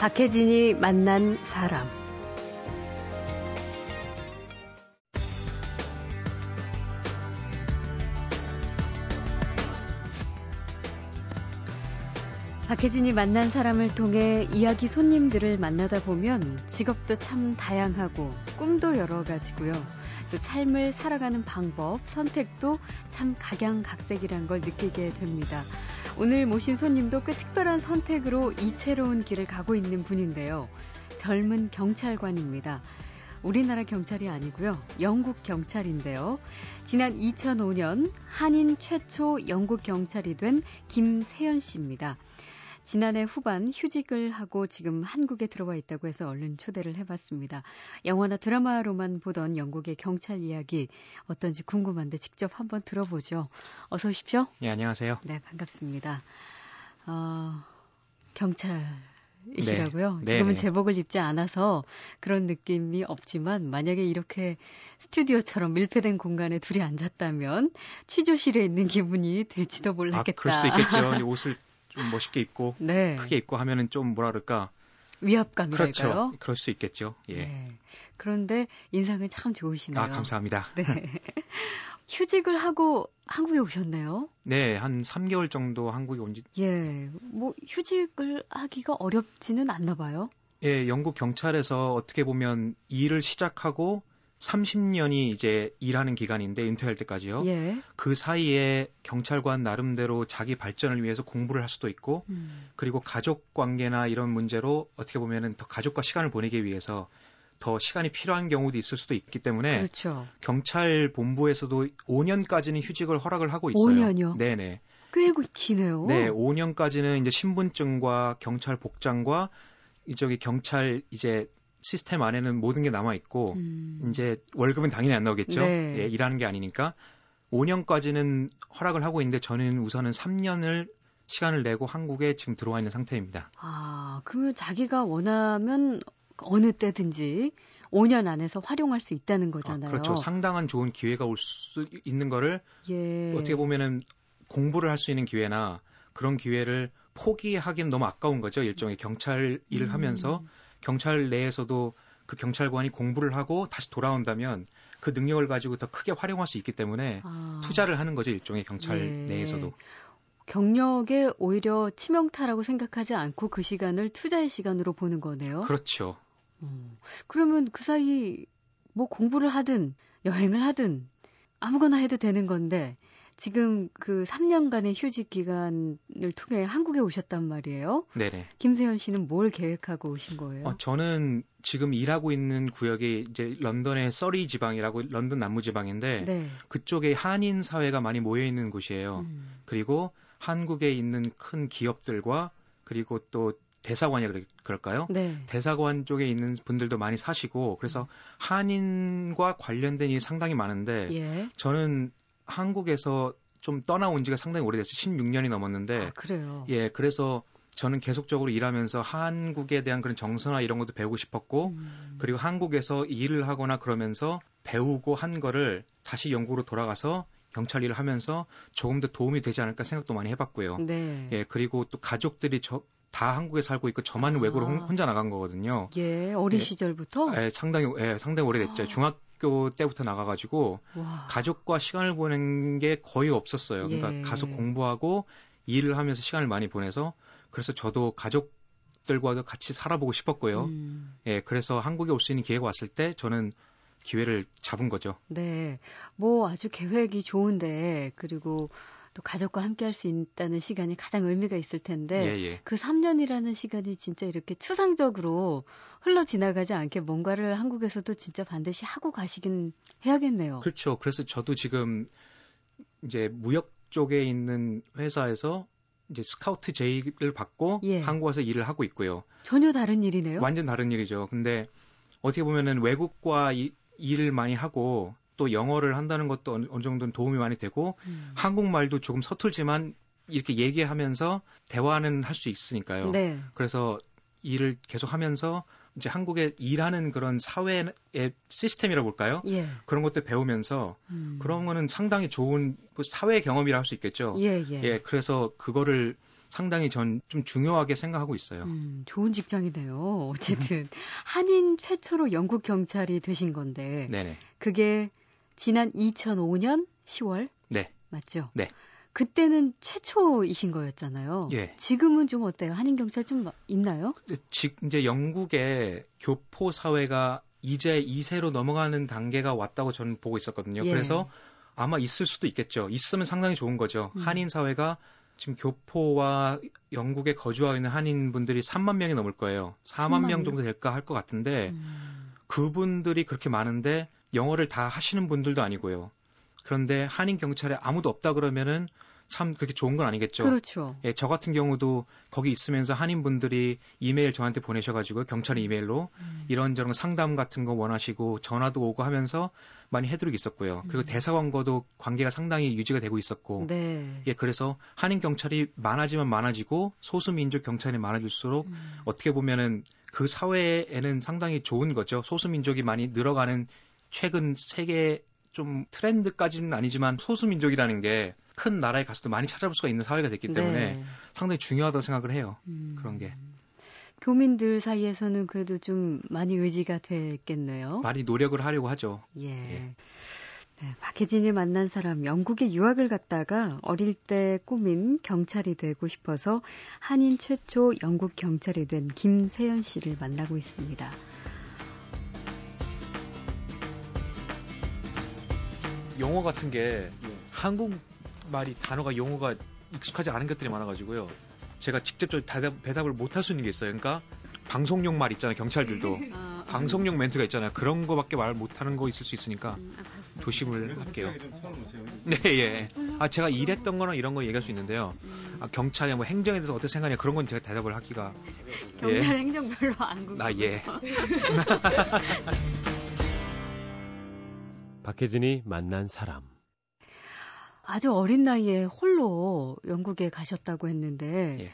박혜진이 만난 사람. 박혜진이 만난 사람을 통해 이야기 손님들을 만나다 보면 직업도 참 다양하고 꿈도 여러 가지고요. 또 삶을 살아가는 방법, 선택도 참 각양각색이란 걸 느끼게 됩니다. 오늘 모신 손님도 꽤 특별한 선택으로 이채로운 길을 가고 있는 분인데요. 젊은 경찰관입니다. 우리나라 경찰이 아니고요. 영국 경찰인데요. 지난 2005년 한인 최초 영국 경찰이 된 김세연 씨입니다. 지난해 후반 휴직을 하고 지금 한국에 들어와 있다고 해서 얼른 초대를 해봤습니다. 영화나 드라마로만 보던 영국의 경찰 이야기 어떤지 궁금한데 직접 한번 들어보죠. 어서 오십시오. 네, 안녕하세요. 네, 반갑습니다. 어, 경찰 이시라고요? 네. 지금은 네네. 제복을 입지 않아서 그런 느낌이 없지만 만약에 이렇게 스튜디오처럼 밀폐된 공간에 둘이 앉았다면 취조실에 있는 기분이 들지도 몰랐겠다. 아, 그럴 수도 있겠죠. 이 옷을 좀 멋있게 입고 네. 크게 입고 하면은 좀 뭐라 그럴까? 위압감이랄까요? 그렇죠. 그럴 수 있겠죠. 예. 네. 그런데 인상은 참 좋으시네요. 아, 감사합니다. 네. 휴직을 하고 한국에 오셨네요. 네, 한 3개월 정도 한국에 온 지, 예. 뭐 휴직을 하기가 어렵지는 않나 봐요. 예, 영국 경찰에서 어떻게 보면 일을 시작하고 30년이 이제 일하는 기간인데 은퇴할 때까지요. 예. 그 사이에 경찰관 나름대로 자기 발전을 위해서 공부를 할 수도 있고 음. 그리고 가족 관계나 이런 문제로 어떻게 보면은 더 가족과 시간을 보내기 위해서 더 시간이 필요한 경우도 있을 수도 있기 때문에 그렇죠. 경찰 본부에서도 5년까지는 휴직을 허락을 하고 있어요. 5년이요? 네네. 꽤 기네요. 네, 5년까지는 이제 신분증과 경찰 복장과 이쪽에 경찰 이제 시스템 안에는 모든 게 남아 있고 음. 이제 월급은 당연히 안 나오겠죠. 네. 예, 일하는 게 아니니까 5년까지는 허락을 하고 있는데 저는 우선은 3년을 시간을 내고 한국에 지금 들어와 있는 상태입니다. 아, 그러면 자기가 원하면 어느 때든지 5년 안에서 활용할 수 있다는 아, 거잖아요. 그렇죠. 상당한 좋은 기회가 올 수 있는 거를 예. 어떻게 보면은 공부를 할 수 있는 기회나 그런 기회를 포기하기는 너무 아까운 거죠. 일종의 경찰 일을 음. 하면서 경찰 내에서도 그 경찰관이 공부를 하고 다시 돌아온다면 그 능력을 가지고 더 크게 활용할 수 있기 때문에 아. 투자를 하는 거죠. 일종의 경찰 예. 내에서도. 경력에 오히려 치명타라고 생각하지 않고 그 시간을 투자의 시간으로 보는 거네요. 그렇죠. 음. 그러면 그 사이 뭐 공부를 하든 여행을 하든 아무거나 해도 되는 건데 지금 그 3년간의 휴직 기간을 통해 한국에 오셨단 말이에요. 네네. 김세현 씨는 뭘 계획하고 오신 거예요? 어, 저는 지금 일하고 있는 구역이 이제 런던의 서리 지방이라고 런던 남부 지방인데 네. 그쪽에 한인 사회가 많이 모여 있는 곳이에요. 음. 그리고 한국에 있는 큰 기업들과 그리고 또 대사관이 그럴- 그럴까요? 네. 대사관 쪽에 있는 분들도 많이 사시고 그래서 한인과 관련된 일이 상당히 많은데 예. 저는 한국에서 좀 떠나온 지가 상당히 오래됐어요. 16년이 넘었는데 아, 그래요. 예, 그래서 저는 계속적으로 일하면서 한국에 대한 그런 정서나 이런 것도 배우고 싶었고 음. 그리고 한국에서 일을 하거나 그러면서 배우고 한 거를 다시 영국으로 돌아가서 경찰 일을 하면서 조금 더 도움이 되지 않을까 생각도 많이 해봤고요. 네. 예, 그리고 또 가족들이 저, 다 한국에 살고 있고 저만 아. 외국으로 혼- 혼자 나간 거거든요. 예, 어린 예. 시절부터 예, 상당히, 예, 상당히 오래됐죠. 아. 중학교 때부터 나가가지고 와. 가족과 시간을 보낸 게 거의 없었어요. 그러니까 예. 가서 공부하고 일을 하면서 시간을 많이 보내서 그래서 저도 가족들과도 같이 살아보고 싶었고요. 음. 예, 그래서 한국에 올 수 있는 기회가 왔을 때 저는 기회를 잡은 거죠. 네. 뭐 아주 계획이 좋은데 그리고 또 가족과 함께 할 수 있다는 시간이 가장 의미가 있을 텐데 예, 예. 그 3년이라는 시간이 진짜 이렇게 추상적으로 흘러 지나가지 않게 뭔가를 한국에서도 진짜 반드시 하고 가시긴 해야겠네요. 그렇죠. 그래서 저도 지금 이제 무역 쪽에 있는 회사에서 이제 스카우트 제의를 받고 예. 한국 와서 일을 하고 있고요. 전혀 다른 일이네요. 완전 다른 일이죠. 근데 어떻게 보면은 외국과 이- 일을 많이 하고 또 영어를 한다는 것도 어느, 정도는 도움이 많이 되고 음. 한국말도 조금 서툴지만 이렇게 얘기하면서 대화는 할 수 있으니까요. 네. 그래서 일을 계속 하면서 이제 한국에 일하는 그런 사회의 시스템이라고 볼까요? 예. 그런 것도 배우면서 음. 그런 거는 상당히 좋은 뭐 사회 경험이라 할 수 있겠죠. 예, 예. 예, 그래서 그거를 상당히 전 좀 중요하게 생각하고 있어요. 음, 좋은 직장이네요. 어쨌든 한인 최초로 영국 경찰이 되신 건데 네네. 그게 지난 2005년 10월 네. 맞죠? 네. 그때는 최초이신 거였잖아요. 예. 지금은 좀 어때요? 한인 경찰 좀 있나요? 즉 이제 영국의 교포 사회가 이제 2세로 넘어가는 단계가 왔다고 저는 보고 있었거든요. 예. 그래서 아마 있을 수도 있겠죠. 있으면 상당히 좋은 거죠. 음. 한인 사회가 지금 교포와 영국에 거주하고 있는 한인 분들이 3만 명이 넘을 거예요. 4만 3만 명 정도 될까 할 것 같은데 음. 그분들이 그렇게 많은데 영어를 다 하시는 분들도 아니고요. 그런데 한인 경찰에 아무도 없다 그러면은 참 그렇게 좋은 건 아니겠죠. 그렇죠. 예, 저 같은 경우도 거기 있으면서 한인분들이 이메일 저한테 보내셔가지고 경찰 이메일로 음. 이런저런 상담 같은 거 원하시고 전화도 오고 하면서 많이 해드리고 있었고요. 그리고 음. 대사관과도 관계가 상당히 유지가 되고 있었고, 네. 예, 그래서 한인 경찰이 많아지면 많아지고 소수민족 경찰이 많아질수록 음. 어떻게 보면은 그 사회에는 상당히 좋은 거죠. 소수민족이 많이 늘어가는 최근 세계 좀 트렌드까지는 아니지만 소수민족이라는 게 큰 나라에 가서도 많이 찾아볼 수가 있는 사회가 됐기 때문에 네. 상당히 중요하다고 생각을 해요. 음. 그런 게. 교민들 사이에서는 그래도 좀 많이 의지가 됐겠네요. 많이 노력을 하려고 하죠. 예. 예. 네, 박혜진이 만난 사람 영국에 유학을 갔다가 어릴 때 꿈인 경찰이 되고 싶어서 한인 최초 영국 경찰이 된 김세연 씨를 만나고 있습니다. 용어 같은 게 한국 말이 단어가 용어가 익숙하지 않은 것들이 많아가지고요. 제가 직접적으로 대답, 대답을 못 할 수 있는 게 있어요. 그러니까 방송용 말 있잖아요. 경찰들도 아, 방송용 멘트가 있잖아요. 그런 거밖에 말 못하는 거 있을 수 있으니까 음, 아. 조심을 할게요. 네, 예. 아 제가 일했던 거나 이런 거 얘기할 수 있는데요. 음, 아, 경찰이 뭐 행정에 대해서 어떻게 생각하냐 그런 건 제가 대답을 하기가 경찰 행정 별로 안 궁금. 아 예. 박혜진이 만난 사람. 아주 어린 나이에 홀로 영국에 가셨다고 했는데 예.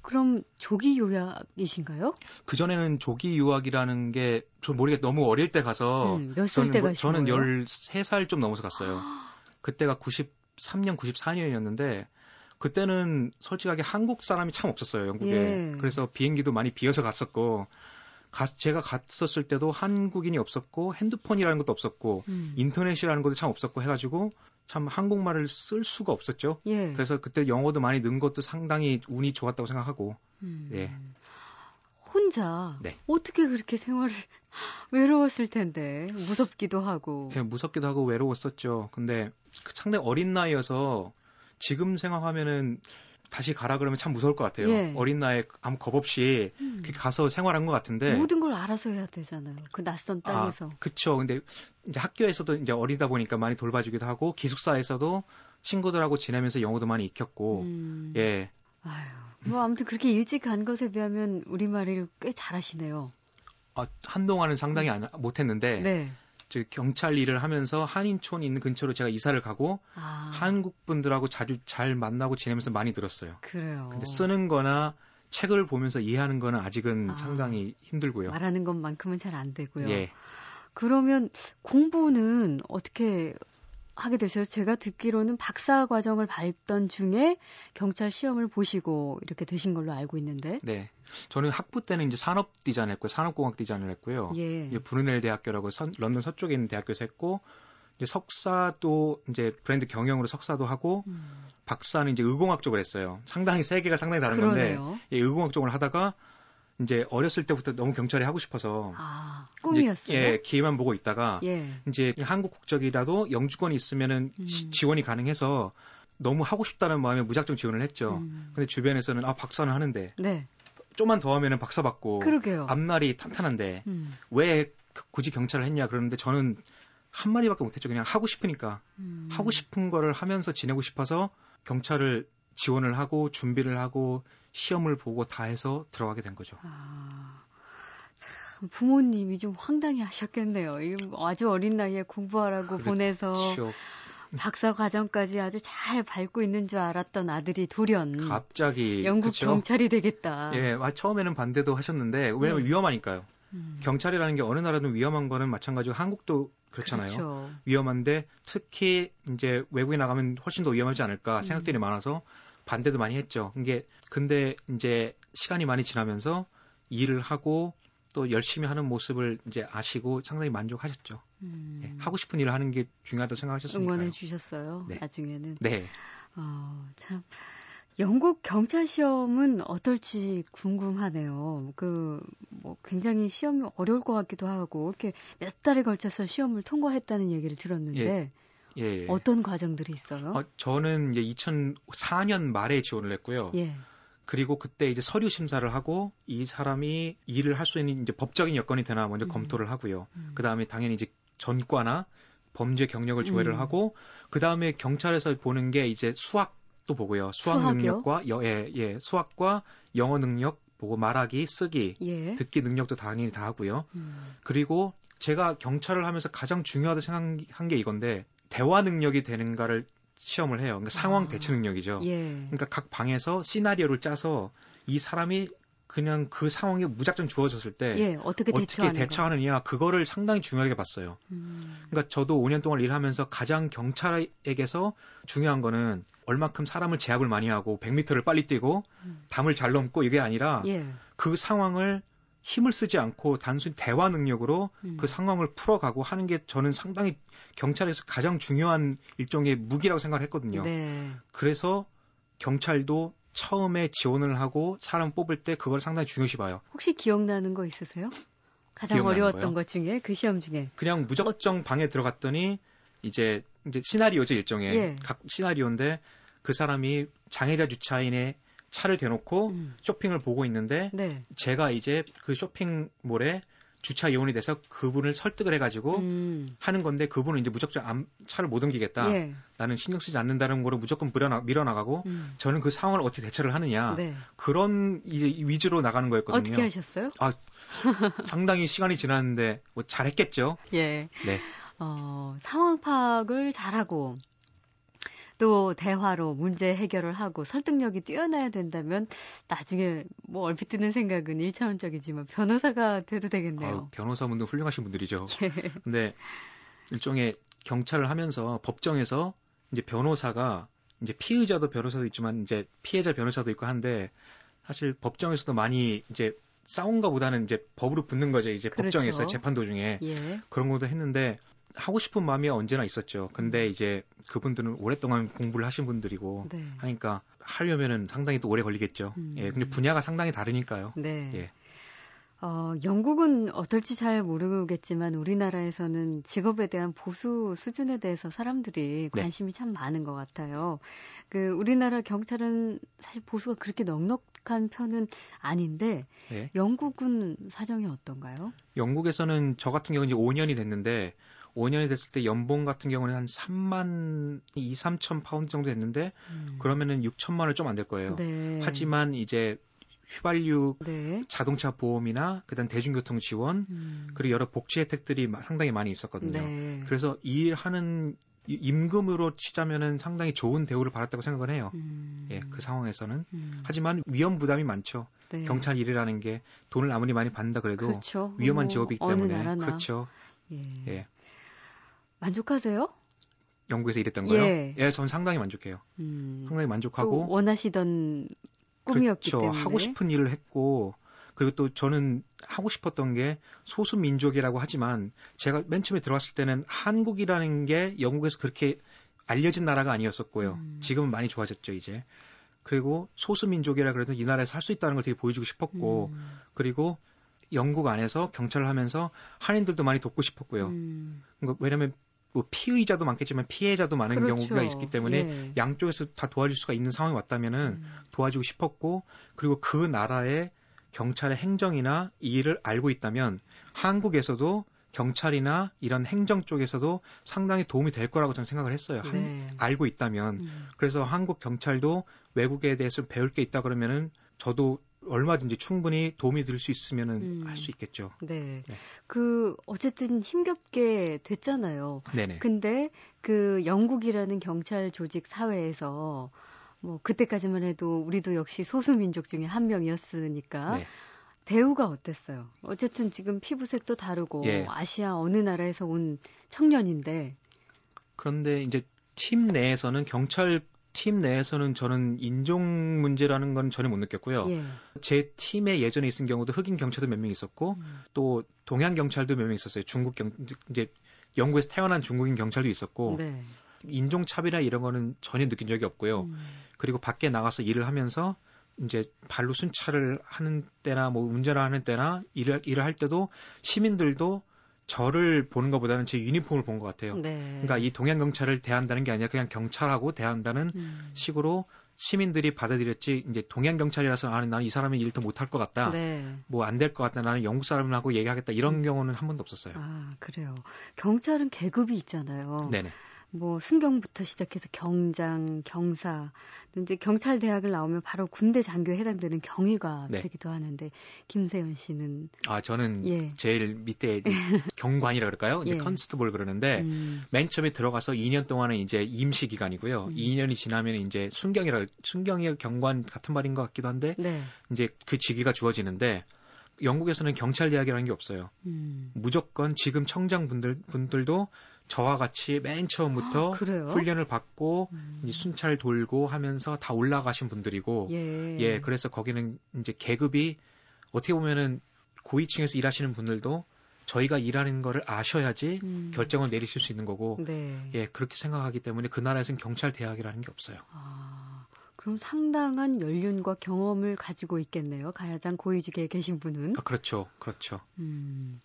그럼 조기 요약이신가요? 그 전에는 조기 유학이라는 게 저 모르겠 너무 어릴 때 가서 음, 몇살 때 저는, 뭐- 가신 저는 거예요? 13살 좀 넘어서 갔어요. 그때가 93년, 94년이었는데 그때는 솔직하게 한국 사람이 참 없었어요, 영국에. 예. 그래서 비행기도 많이 비어서 갔었고 가- 제가 갔었을 때도 한국인이 없었고 핸드폰이라는 것도 없었고 음. 인터넷이라는 것도 참 없었고 해가지고 참 한국말을 쓸 수가 없었죠. 예. 그래서 그때 영어도 많이 는 것도 상당히 운이 좋았다고 생각하고 음. 예. 혼자 네. 어떻게 그렇게 생활을 외로웠을 텐데 무섭기도 하고. 예, 무섭기도 하고 외로웠었죠. 근데 그 상당히 어린 나이여서 지금 생각하면은 다시 가라 그러면 참 무서울 것 같아요. 예. 어린 나이에 아무 겁 없이 음. 가서 생활한 것 같은데. 모든 걸 알아서 해야 되잖아요. 그 낯선 땅에서. 아, 그쵸. 근데 이제 학교에서도 이제 어리다 보니까 많이 돌봐주기도 하고 기숙사에서도 친구들하고 지내면서 영어도 많이 익혔고 음. 예. 아유, 뭐 아무튼 그렇게 일찍 간 것에 비하면 우리 말을 꽤 잘하시네요. 아, 한동안은 상당히 안- 못했는데 네. 저 경찰 일을 하면서 한인촌 있는 근처로 제가 이사를 가고 아, 한국 분들하고 자주 잘 만나고 지내면서 많이 들었어요. 그래요. 근데 쓰는 거나 책을 보면서 이해하는 거는 아직은 아. 상당히 힘들고요. 말하는 것만큼은 잘 안 되고요. 예. 그러면 공부는 어떻게 하게 되셔요? 제가 듣기로는 박사 과정을 밟던 중에 경찰 시험을 보시고 이렇게 되신 걸로 알고 있는데. 네. 저는 학부 때는 이제 산업 디자인 했고요. 산업공학 디자인을 했고요. 예. 이제 브루넬 대학교라고 선- 런던 서쪽에 있는 대학교에서 했고 이제 석사도 이제 브랜드 경영으로 석사도 하고 음, 박사는 이제 의공학 쪽을 했어요. 상당히 세계가 상당히 다른 건데 그러네요. 예, 의공학 쪽을 하다가 이제 어렸을 때부터 너무 경찰이 하고 싶어서 아, 이제, 꿈이었어요. 예, 기회만 보고 있다가 예. 이제 한국 국적이라도 영주권이 있으면은 시- 음. 지원이 가능해서 너무 하고 싶다는 마음에 무작정 지원을 했죠. 음, 근데 주변에서는 아 박사는 하는데 네. 좀만 더 하면은 박사 받고 그러게요. 앞날이 탄탄한데 음, 왜 굳이 경찰을 했냐 그러는데 저는 한 마디밖에 못했죠. 그냥 하고 싶으니까 음. 하고 싶은 거를 하면서 지내고 싶어서 경찰을 지원을 하고 준비를 하고 시험을 보고 다 해서 들어가게 된 거죠. 아, 참 부모님이 좀 황당해 하셨겠네요. 이 아주 어린 나이에 공부하라고 그렇죠. 보내서 박사 과정까지 아주 잘 밟고 있는 줄 알았던 아들이 돌연 갑자기 영국 그쵸? 경찰이 되겠다. 예, 아, 처음에는 반대도 하셨는데 왜냐면 네. 위험하니까요. 음, 경찰이라는 게 어느 나라든 위험한 거는 마찬가지고 한국도 그렇잖아요. 그렇죠. 위험한데 특히 이제 외국에 나가면 훨씬 더 위험하지 않을까 음. 생각들이 많아서 반대도 많이 했죠. 이게 근데 이제 시간이 많이 지나면서 일을 하고 또 열심히 하는 모습을 이제 아시고 상당히 만족하셨죠. 음. 예, 하고 싶은 일을 하는 게 중요하다고 생각하셨으니까요. 응원해 주셨어요. 네. 나중에는. 네. 어, 참. 영국 경찰 시험은 어떨지 궁금하네요. 그, 뭐, 굉장히 시험이 어려울 것 같기도 하고, 이렇게 몇 달에 걸쳐서 시험을 통과했다는 얘기를 들었는데, 예, 예. 어떤 과정들이 있어요? 어, 저는 이제 2004년 말에 지원을 했고요. 예. 그리고 그때 이제 서류 심사를 하고 이 사람이 일을 할 수 있는 이제 법적인 여건이 되나 먼저 음. 검토를 하고요. 음. 그 다음에 당연히 이제 전과나 범죄 경력을 조회를 음. 하고 그 다음에 경찰에서 보는 게 이제 수학도 보고요. 수학 수학이요? 능력과 여, 예, 예, 수학과 영어 능력 보고 말하기, 쓰기, 예. 듣기 능력도 당연히 다 하고요. 음. 그리고 제가 경찰을 하면서 가장 중요하다 생각한 게 이건데 대화 능력이 되는가를 시험을 해요. 그러니까 상황 아. 대처 능력이죠. 예. 그러니까 각 방에서 시나리오를 짜서 이 사람이 그냥 그 상황에 무작정 주어졌을 때 예, 어떻게 어떻게 대처하는 대처하느냐 그거를 상당히 중요하게 봤어요. 음. 그러니까 저도 5년 동안 일하면서 가장 경찰에게서 중요한 거는 얼마큼 사람을 제압을 많이 하고 100m를 빨리 뛰고 음. 담을 잘 넘고 이게 아니라 예. 그 상황을 힘을 쓰지 않고 단순히 대화 능력으로 음. 그 상황을 풀어가고 하는 게 저는 상당히 경찰에서 가장 중요한 일종의 무기라고 생각을 했거든요. 네. 그래서 경찰도 처음에 지원을 하고 사람 뽑을 때 그걸 상당히 중요시 봐요. 혹시 기억나는 거 있으세요? 가장 어려웠던 거요? 것 중에 그 시험 중에 그냥 무작정 방에 들어갔더니 이제 이제 시나리오죠 일종의 예. 각 시나리오인데 그 사람이 장애자 주차인에 차를 대놓고 음. 쇼핑을 보고 있는데 네. 제가 이제 그 쇼핑몰에 주차 요원이 돼서 그분을 설득을 해가지고 음. 하는 건데 그분은 이제 무작정 안- 차를 못 옮기겠다. 예. 나는 신경 쓰지 않는다는 거로 무조건 밀어나, 밀어나가고 음. 저는 그 상황을 어떻게 대처를 하느냐 네. 그런 이제 위주로 나가는 거였거든요. 어떻게 하셨어요? 상당히 시간이 지났는데 뭐 잘했겠죠. 예. 네. 어, 상황 파악을 잘하고 또 대화로 문제 해결을 하고 설득력이 뛰어나야 된다면 나중에 뭐 얼핏 드는 생각은 일차원적이지만 변호사가 돼도 되겠네요. 아유, 변호사분들 훌륭하신 분들이죠. 예. 근데 일종의 경찰을 하면서 법정에서 이제 변호사가 이제 피의자도 변호사도 있지만 이제 피해자 변호사도 있고 한데 사실 법정에서도 많이 이제 싸운가 보다는 이제 법으로 붙는 거죠. 이제 그렇죠. 법정에서 재판 도중에 예. 그런 것도 했는데 하고 싶은 마음이 언제나 있었죠. 근데 이제 그분들은 오랫동안 공부를 하신 분들이고 네. 하니까 하려면은 상당히 또 오래 걸리겠죠. 음. 예, 근데 분야가 상당히 다르니까요. 네. 예. 어, 영국은 어떨지 잘 모르겠지만 우리나라에서는 직업에 대한 보수 수준에 대해서 사람들이 네. 관심이 참 많은 것 같아요. 그 우리나라 경찰은 사실 보수가 그렇게 넉넉한 편은 아닌데 예. 영국은 사정이 어떤가요? 영국에서는 저 같은 경우는 이제 5년이 됐는데 5년이 됐을 때 연봉 같은 경우는 한 3만 2, 3천 파운드 정도 됐는데 음. 그러면은 6천만 원 좀 안 될 거예요. 네. 하지만 이제 휘발유 네. 자동차 보험이나 그다음 대중교통 지원 음. 그리고 여러 복지 혜택들이 마- 상당히 많이 있었거든요. 네. 그래서 이 일하는 이- 임금으로 치자면은 상당히 좋은 대우를 받았다고 생각을 해요. 음. 예, 그 상황에서는 음. 하지만 위험 부담이 많죠. 네. 경찰 일이라는 게 돈을 아무리 많이 받는다 그래도 그렇죠. 위험한 뭐 직업이기 때문에. 그렇죠. 예. 예. 만족하세요? 영국에서 일했던 거요? 예. 예, 저는 상당히 만족해요. 음. 상당히 또 만족하고 원하시던 꿈이었기 그렇죠. 때문에 하고 싶은 일을 했고 그리고 또 저는 하고 싶었던 게 소수 민족이라고 하지만 제가 맨 처음에 들어갔을 때는 한국이라는 게 영국에서 그렇게 알려진 나라가 아니었었고요. 음. 지금은 많이 좋아졌죠, 이제. 그리고 소수 민족이라 그래도 이 나라에서 할 수 있다는 걸 되게 보여주고 싶었고 음. 그리고 영국 안에서 경찰을 하면서 한인들도 많이 돕고 싶었고요. 음. 그러니까 왜냐하면 뭐 피의자도 많겠지만 피해자도 많은 그렇죠. 경우가 있기 때문에 예. 양쪽에서 다 도와줄 수가 있는 상황이 왔다면은 음. 도와주고 싶었고 그리고 그 나라의 경찰의 행정이나 이 일을 알고 있다면 한국에서도 경찰이나 이런 행정 쪽에서도 상당히 도움이 될 거라고 저는 생각을 했어요. 한- 네. 알고 있다면 음. 그래서 한국 경찰도 외국에 대해서 배울 게 있다 그러면은 저도 얼마든지 충분히 도움이 될 수 있으면은 음. 할수 있겠죠. 네. 네. 그 어쨌든 힘겹게 됐잖아요. 네네. 근데 그 영국이라는 경찰 조직 사회에서 뭐 그때까지만 해도 우리도 역시 소수 민족 중에 한 명이었으니까 네. 대우가 어땠어요? 어쨌든 지금 피부색도 다르고 예. 아시아 어느 나라에서 온 청년인데 그런데 이제 팀 내에서는 경찰 팀 내에서는 저는 인종 문제라는 건 전혀 못 느꼈고요. 예. 제 팀에 예전에 있은 경우도 흑인 경찰도 몇 명 있었고 음. 또 동양 경찰도 몇 명 있었어요. 중국 경 이제 영국에서 태어난 중국인 경찰도 있었고 네. 인종 차별이나 이런 거는 전혀 느낀 적이 없고요. 음. 그리고 밖에 나가서 일을 하면서 이제 발로 순찰을 하는 때나 뭐 운전을 하는 때나 일을 일을 할 때도 시민들도 저를 보는 것보다는 제 유니폼을 본 것 같아요. 네. 그러니까 이 동양 경찰을 대한다는 게 아니라 그냥 경찰하고 대한다는 음. 식으로 시민들이 받아들였지 이제 동양 경찰이라서 아 나는 이 사람은 일더 못할 것 같다. 네. 뭐안 될 것 같다. 나는 영국 사람하고 얘기하겠다. 이런 음. 경우는 한 번도 없었어요. 아, 그래요. 경찰은 계급이 있잖아요. 네네. 뭐 순경부터 시작해서 경장, 경사, 또 이제 경찰 대학을 나오면 바로 군대 장교에 해당되는 경위가 네. 되기도 하는데 김세현 씨는 아 저는 예. 제일 밑에 경관이라 그럴까요? 이제 예. 컨스트볼 그러는데 음, 맨 처음에 들어가서 2년 동안은 이제 임시 기간이고요. 음. 2년이 지나면 이제 순경이라 순경이 경관 같은 말인 것 같기도 한데 네. 이제 그 직위가 주어지는데 영국에서는 경찰 대학이라는 게 없어요. 음. 무조건 지금 청장 분들 분들도 저와 같이 맨 처음부터 아? 훈련을 받고 음. 순찰 돌고 하면서 다 올라가신 분들이고 예. 예, 그래서 거기는 이제 계급이 어떻게 보면은 고위층에서 일하시는 분들도 저희가 일하는 거를 아셔야지 음. 결정을 내리실 수 있는 거고 네. 예, 그렇게 생각하기 때문에 그 나라에서는 경찰 대학이라는 게 없어요. 아, 그럼 상당한 연륜과 경험을 가지고 있겠네요. 가야장 고위직에 계신 분은. 아, 그렇죠. 그렇죠. 음.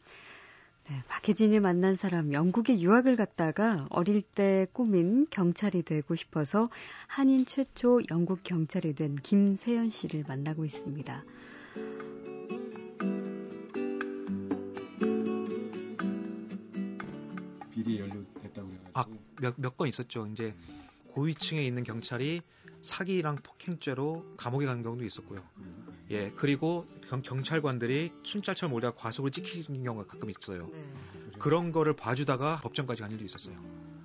네, 박혜진이 만난 사람, 영국에 유학을 갔다가 어릴 때 꿈인 경찰이 되고 싶어서 한인 최초 영국 경찰이 된 김세연 씨를 만나고 있습니다. 비리에 연루됐다고 그래가지고 아, 몇 몇 건 있었죠. 이제 고위층에 있는 경찰이 사기랑 폭행죄로 감옥에 간 경우도 있었고요. 음, 예, 그리고 경, 찰관들이 순찰처럼 몰다가 과속을 찍히는 경우가 가끔 있어요. 네. 그런 거를 봐주다가 법정까지 간 일도 있었어요.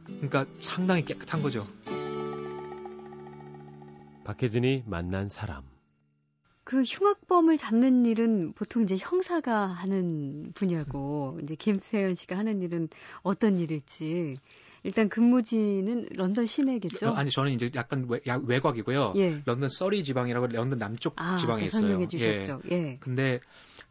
그러니까 상당히 깨끗한 거죠. 박혜진이 만난 사람. 그 흉악범을 잡는 일은 보통 이제 형사가 하는 분야고 이제 김세연 씨가 하는 일은 어떤 일일지 일단 근무지는 런던 시내겠죠? 어, 아니 저는 이제 약간 외, 야- 외곽이고요. 예. 런던 서리 지방이라고 런던 남쪽 아, 지방에 그 있어요. 설명해 예. 주셨죠. 예. 근데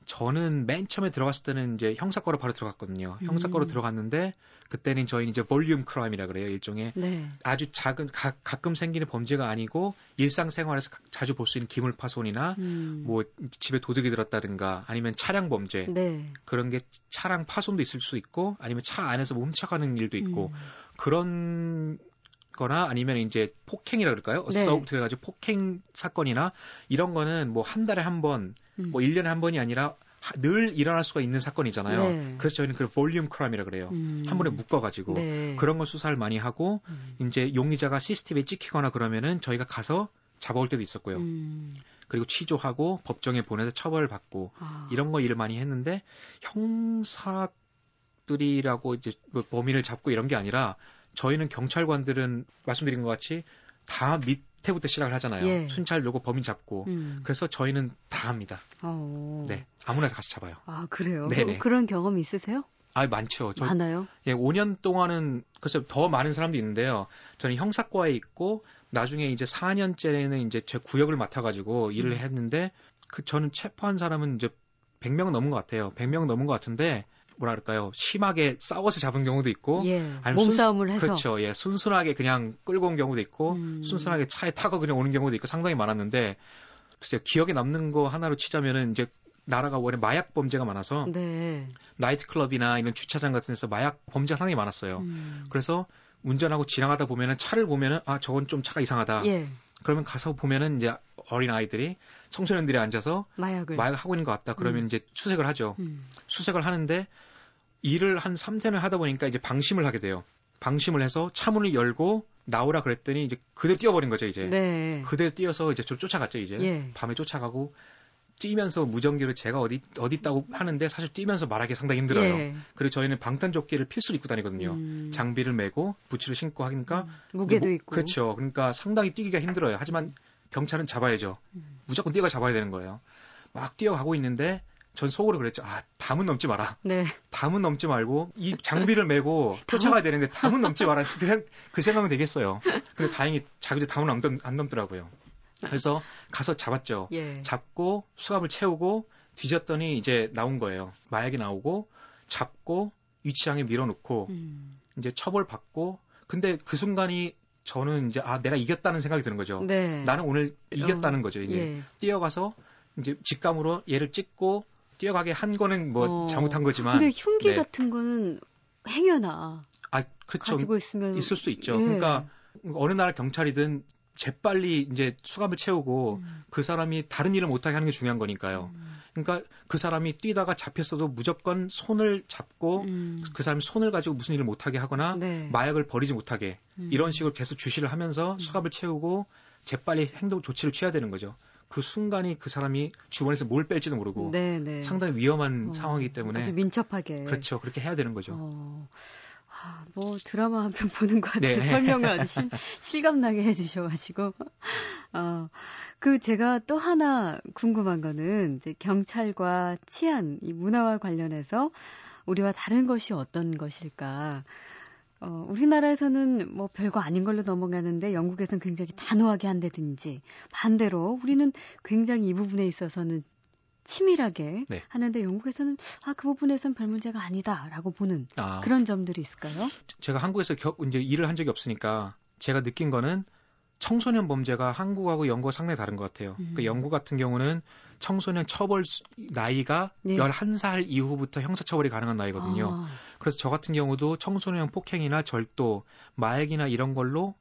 저는 맨 처음에 들어갔을 때는 이제 형사과로 바로 들어갔거든요. 형사과로 음. 들어갔는데 그때는 저희는 이제 volume crime이라 그래요. 일종의 네. 아주 작은 가, 가끔 생기는 범죄가 아니고 일상생활에서 가- 자주 볼 수 있는 기물 파손이나 음. 뭐 집에 도둑이 들었다든가 아니면 차량 범죄 네. 그런 게 차량 파손도 있을 수 있고 아니면 차 안에서 뭐 훔쳐가는 일도 있고 음. 그런 거나 아니면 이제 폭행이라 그럴까요? 네. assault 해가지고 폭행 사건이나 이런 거는 뭐 한 달에 한 번, 음. 뭐 1년에 한 번이 아니라 하- 늘 일어날 수가 있는 사건이잖아요. 네. 그래서 저희는 그 volume crime이라 그래요. 음. 한 번에 묶어가지고 네. 그런 걸 수사를 많이 하고 음. 이제 용의자가 CCTV에 찍히거나 그러면은 저희가 가서 잡아올 때도 있었고요. 음. 그리고 취조하고 법정에 보내서 처벌을 받고 아. 이런 거 일을 많이 했는데 형사 들이라고 이제 뭐 범인을 잡고 이런 게 아니라 저희는 경찰관들은 말씀드린 것 같이 다 밑에부터 시작을 하잖아요. 예. 순찰 요고 범인 잡고 음. 그래서 저희는 다 합니다. 어. 네 아무나 가서 잡아요. 아 그래요? 네네. 그런 경험 있으세요? 아 많죠. 저 많아요. 예, 5년 동안은 글쎄 더 많은 사람도 있는데요. 저는 형사과에 있고 나중에 이제 4년째는 이제 제 구역을 맡아 가지고 일을 음. 했는데 그 저는 체포한 사람은 이제 100명 넘은 것 같아요. 100명 넘은 것 같은데 뭐라 그럴까요? 심하게 싸워서 잡은 경우도 있고 예. 아니면 몸싸움을 해서. 그렇죠. 예, 순순하게 그냥 끌고 온 경우도 있고 음. 순순하게 차에 타고 그냥 오는 경우도 있고 상당히 많았는데 글쎄요 기억에 남는 거 하나로 치자면은 이제 나라가 원래 마약 범죄가 많아서 네. 나이트클럽이나 이런 주차장 같은 데서 마약 범죄가 상당히 많았어요. 음. 그래서 운전하고 지나가다 보면은 차를 보면은 아 저건 좀 차가 이상하다. 예. 그러면 가서 보면은 이제 어린 아이들이 청소년들이 앉아서 마약을. 마약을 하고 있는 것 같다. 그러면 음. 이제 수색을 하죠. 음. 수색을 하는데 일을 한 3년을 하다 보니까 이제 방심을 하게 돼요. 방심을 해서 차문을 열고 나오라 그랬더니 이제 그대로 뛰어버린 거죠 이제. 네. 그대로 뛰어서 이제 저 쫓아갔죠 이제. 예. 밤에 쫓아가고 뛰면서 무전기로 제가 어디 어디 있다고 하는데 사실 뛰면서 말하기 상당히 힘들어요. 예. 그리고 저희는 방탄조끼를 필수로 입고 다니거든요. 음. 장비를 메고 부츠를 신고 하니까 음. 무게도 뭐- 있고. 그렇죠. 그러니까 상당히 뛰기가 힘들어요. 하지만 경찰은 잡아야죠. 음. 무조건 뛰어가 잡아야 되는 거예요. 막 뛰어가고 있는데 전 속으로 그랬죠. 아, 담은 넘지 마라. 네. 담은 넘지 말고 이 장비를 메고 쫓아가야 되는데 담은 넘지 마라. 그냥 그 생각은 되겠어요. 근데 다행히 자기도 담은 안, 넘, 안 넘더라고요. 그래서 가서 잡았죠. 예. 잡고 수갑을 채우고 뒤졌더니 이제 나온 거예요. 마약이 나오고 잡고 유치장에 밀어놓고 음. 이제 처벌 받고 근데 그 순간이 저는 이제 아 내가 이겼다는 생각이 드는 거죠. 네. 나는 오늘 이겼다는 거죠. 이제 예. 뛰어가서 이제 직감으로 얘를 찍고 뛰어가게 한 거는 뭐 어. 잘못한 거지만 근데 흉기 네. 같은 거는 행여나 아 그렇죠 가지고 있으면 있을 수 있죠. 예. 그러니까 어느 나라 경찰이든 재빨리 이제 수갑을 채우고 음. 그 사람이 다른 일을 못하게 하는 게 중요한 거니까요. 음. 그러니까 그 사람이 뛰다가 잡혔어도 무조건 손을 잡고 음. 그 사람이 손을 가지고 무슨 일을 못하게 하거나 네. 마약을 버리지 못하게 음. 이런 식으로 계속 주시를 하면서 수갑을 채우고 재빨리 행동 조치를 취해야 되는 거죠. 그 순간이 그 사람이 주변에서 뭘 뺄지도 모르고 네, 네. 상당히 위험한 어, 상황이기 때문에 아주 민첩하게. 그렇죠. 그렇게 해야 되는 거죠. 어, 아, 뭐 드라마 한 편 보는 것 같아요. 네. 설명을 아주 실, 실감나게 해주셔가지고. 어, 그 제가 또 하나 궁금한 거는 이제 경찰과 치안, 이 문화와 관련해서 우리와 다른 것이 어떤 것일까. 어, 우리나라에서는 뭐 별거 아닌 걸로 넘어가는데 영국에서는 굉장히 단호하게 한다든지 반대로 우리는 굉장히 이 부분에 있어서는 치밀하게 네. 하는데 영국에서는 아 그 부분에선 별 문제가 아니다라고 보는 아, 그런 점들이 있을까요? 제가 한국에서 겨, 이제 일을 한 적이 없으니까 제가 느낀 거는 청소년 범죄가 한국하고 영국과 상당히 다른 것 같아요. 음. 그 영국 같은 경우는 청소년 처벌 수- 나이가 네. 11살 이후부터 형사처벌이 가능한 나이거든요. 아, 그래서 저 같은 경우도 청소년 폭행이나 절도, 마약이나 이런 걸로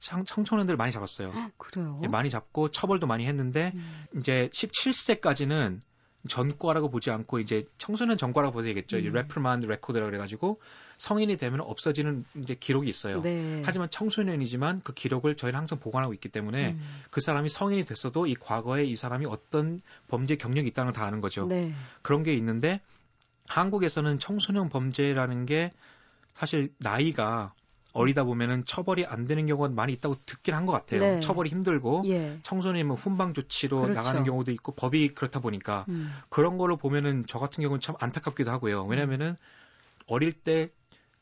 청, 청소년들 많이 잡았어요. 그래요? 예, 많이 잡고 처벌도 많이 했는데 음, 이제 17세까지는 전과라고 보지 않고 이제 청소년 전과라고 보셔야겠죠. 이제 음. reprimand record라 그래가지고 성인이 되면 없어지는 이제 기록이 있어요. 네. 하지만 청소년이지만 그 기록을 저희는 항상 보관하고 있기 때문에 음, 그 사람이 성인이 됐어도 이 과거에 이 사람이 어떤 범죄 경력이 있다는 걸 다 아는 거죠. 네. 그런 게 있는데 한국에서는 청소년 범죄라는 게 사실 나이가 어리다 보면은 처벌이 안 되는 경우가 많이 있다고 듣긴 한 것 같아요. 네. 처벌이 힘들고 예. 청소년이면 훈방 조치로 그렇죠. 나가는 경우도 있고 법이 그렇다 보니까 음, 그런 거를 보면은 저 같은 경우는 참 안타깝기도 하고요. 왜냐면은 어릴 때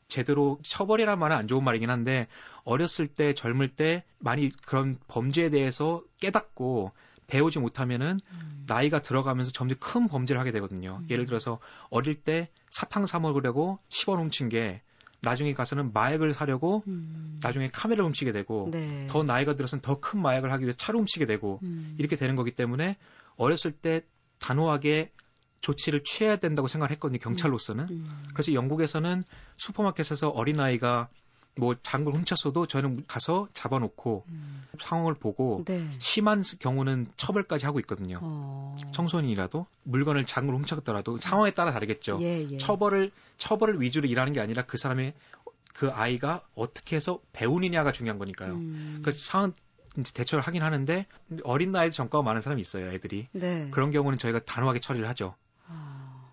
제대로 처벌이란 말은 안 좋은 말이긴 한데 어렸을 때 젊을 때 많이 그런 범죄에 대해서 깨닫고 배우지 못하면은 음. 나이가 들어가면서 점점 큰 범죄를 하게 되거든요. 음. 예를 들어서 어릴 때 사탕 사 먹으려고 10원 훔친 게 나중에 가서는 마약을 사려고 음, 나중에 카메라를 훔치게 되고 네. 더 나이가 들어서는 더 큰 마약을 하기 위해 차를 훔치게 되고 음, 이렇게 되는 거기 때문에 어렸을 때 단호하게 조치를 취해야 된다고 생각을 했거든요. 경찰로서는. 음, 그래서 영국에서는 슈퍼마켓에서 어린아이가 뭐 장을 훔쳤어도 저는 가서 잡아놓고 음, 상황을 보고 네. 심한 경우는 처벌까지 하고 있거든요. 어, 청소년이라도 물건을 장을 훔쳤더라도 상황에 따라 다르겠죠. 예, 예. 처벌을 처벌을 위주로 일하는 게 아니라 그 사람의 그 아이가 어떻게 해서 배우느냐가 중요한 거니까요. 음, 그 상황 대처를 하긴 하는데 어린 나이에 전과가 많은 사람이 있어요, 애들이. 네. 그런 경우는 저희가 단호하게 처리를 하죠.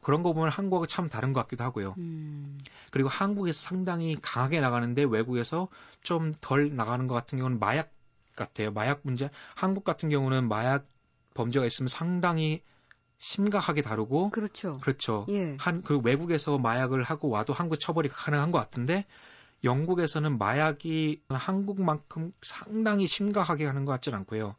아, 그런 거 보면 한국하고 참 다른 것 같기도 하고요. 음, 그리고 한국에서 상당히 강하게 나가는데 외국에서 좀 덜 나가는 것 같은 경우는 마약 같아요. 마약 문제. 한국 같은 경우는 마약 범죄가 있으면 상당히 심각하게 다루고 그렇죠. 그렇죠. 예. 한그 외국에서 마약을 하고 와도 한국 처벌이 가능한 것 같은데 영국에서는 마약이 한국만큼 상당히 심각하게 하는 것 같지는 않고요.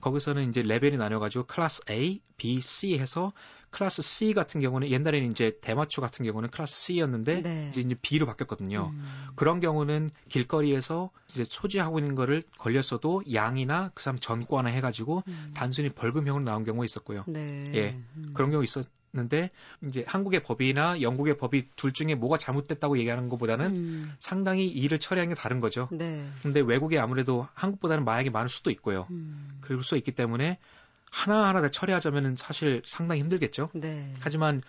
거기서는 이제 레벨이 나뉘어가지고 클래스 A, B, C 해서 클래스 C 같은 경우는 옛날에는 이제 대마초 같은 경우는 클래스 C였는데 네. 이제, 이제 B로 바뀌었거든요. 음, 그런 경우는 길거리에서 이제 소지하고 있는 거를 걸렸어도 양이나 그 사람 전과나 해가지고 음, 단순히 벌금형으로 나온 경우가 있었고요. 네. 예. 음, 그런 경우 있었 는데 이제 한국의 법이나 영국의 법이 둘 중에 뭐가 잘못됐다고 얘기하는 것보다는 음, 상당히 일을 처리하는 게 다른 거죠. 네. 근데 외국에 아무래도 한국보다는 마약이 많을 수도 있고요. 음, 그럴 수 있기 때문에 하나하나 다 처리하자면 사실 상당히 힘들겠죠. 네. 하지만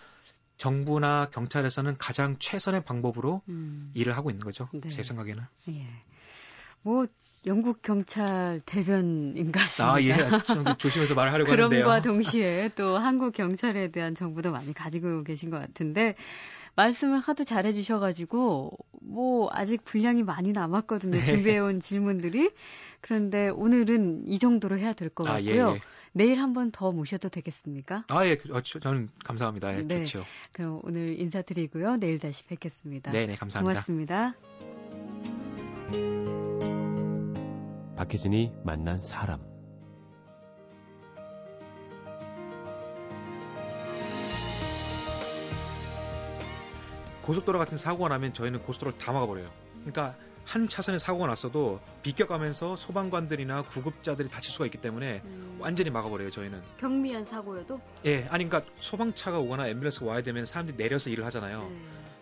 정부나 경찰에서는 가장 최선의 방법으로 음, 일을 하고 있는 거죠. 네. 제 생각에는. 예. 뭐 영국 경찰 대변인 같습니다. 아, 예. 좀 조심해서 말하려고 하는데요. 그럼과 동시에 또 한국 경찰에 대한 정보도 많이 가지고 계신 것 같은데 말씀을 하도 잘해 주셔 가지고 뭐 아직 분량이 많이 남았거든요. 네. 준비해 온 질문들이 그런데 오늘은 이 정도로 해야 될것 아, 예, 같고요. 예. 내일 한 번 더 모셔도 되겠습니까? 아, 예, 어, 저는 감사합니다. 예, 네. 좋죠. 그럼 오늘 인사드리고요. 내일 다시 뵙겠습니다. 네, 네, 감사합니다. 고맙습니다. 박혜진이 만난 사람. 고속도로 같은 사고가 나면 저희는 고속도로를 다 막아버려요. 그러니까 한 차선에 사고가 났어도 비껴가면서 소방관들이나 구급자들이 다칠 수가 있기 때문에 음, 완전히 막아버려요. 저희는. 경미한 사고여도 예, 아니 그러니까 소방차가 오거나 앰뷸런스가 와야 되면 사람들이 내려서 일을 하잖아요. 네.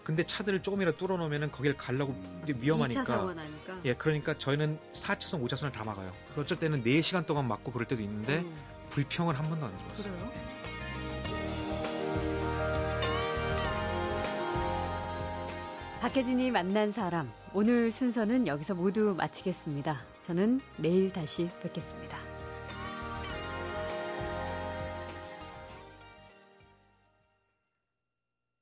근데 차들을 조금이라도 뚫어놓으면 거기를 가려고 이제 2차 위험하니까. 예, 그러니까 저희는 4차선, 5차선을 다 막아요. 어쩔 때는 4시간 동안 막고 그럴 때도 있는데 음, 불평은 한 번도 안 들었어요. 그래요? 박혜진이 만난 사람. 오늘 순서는 여기서 모두 마치겠습니다. 저는 내일 다시 뵙겠습니다.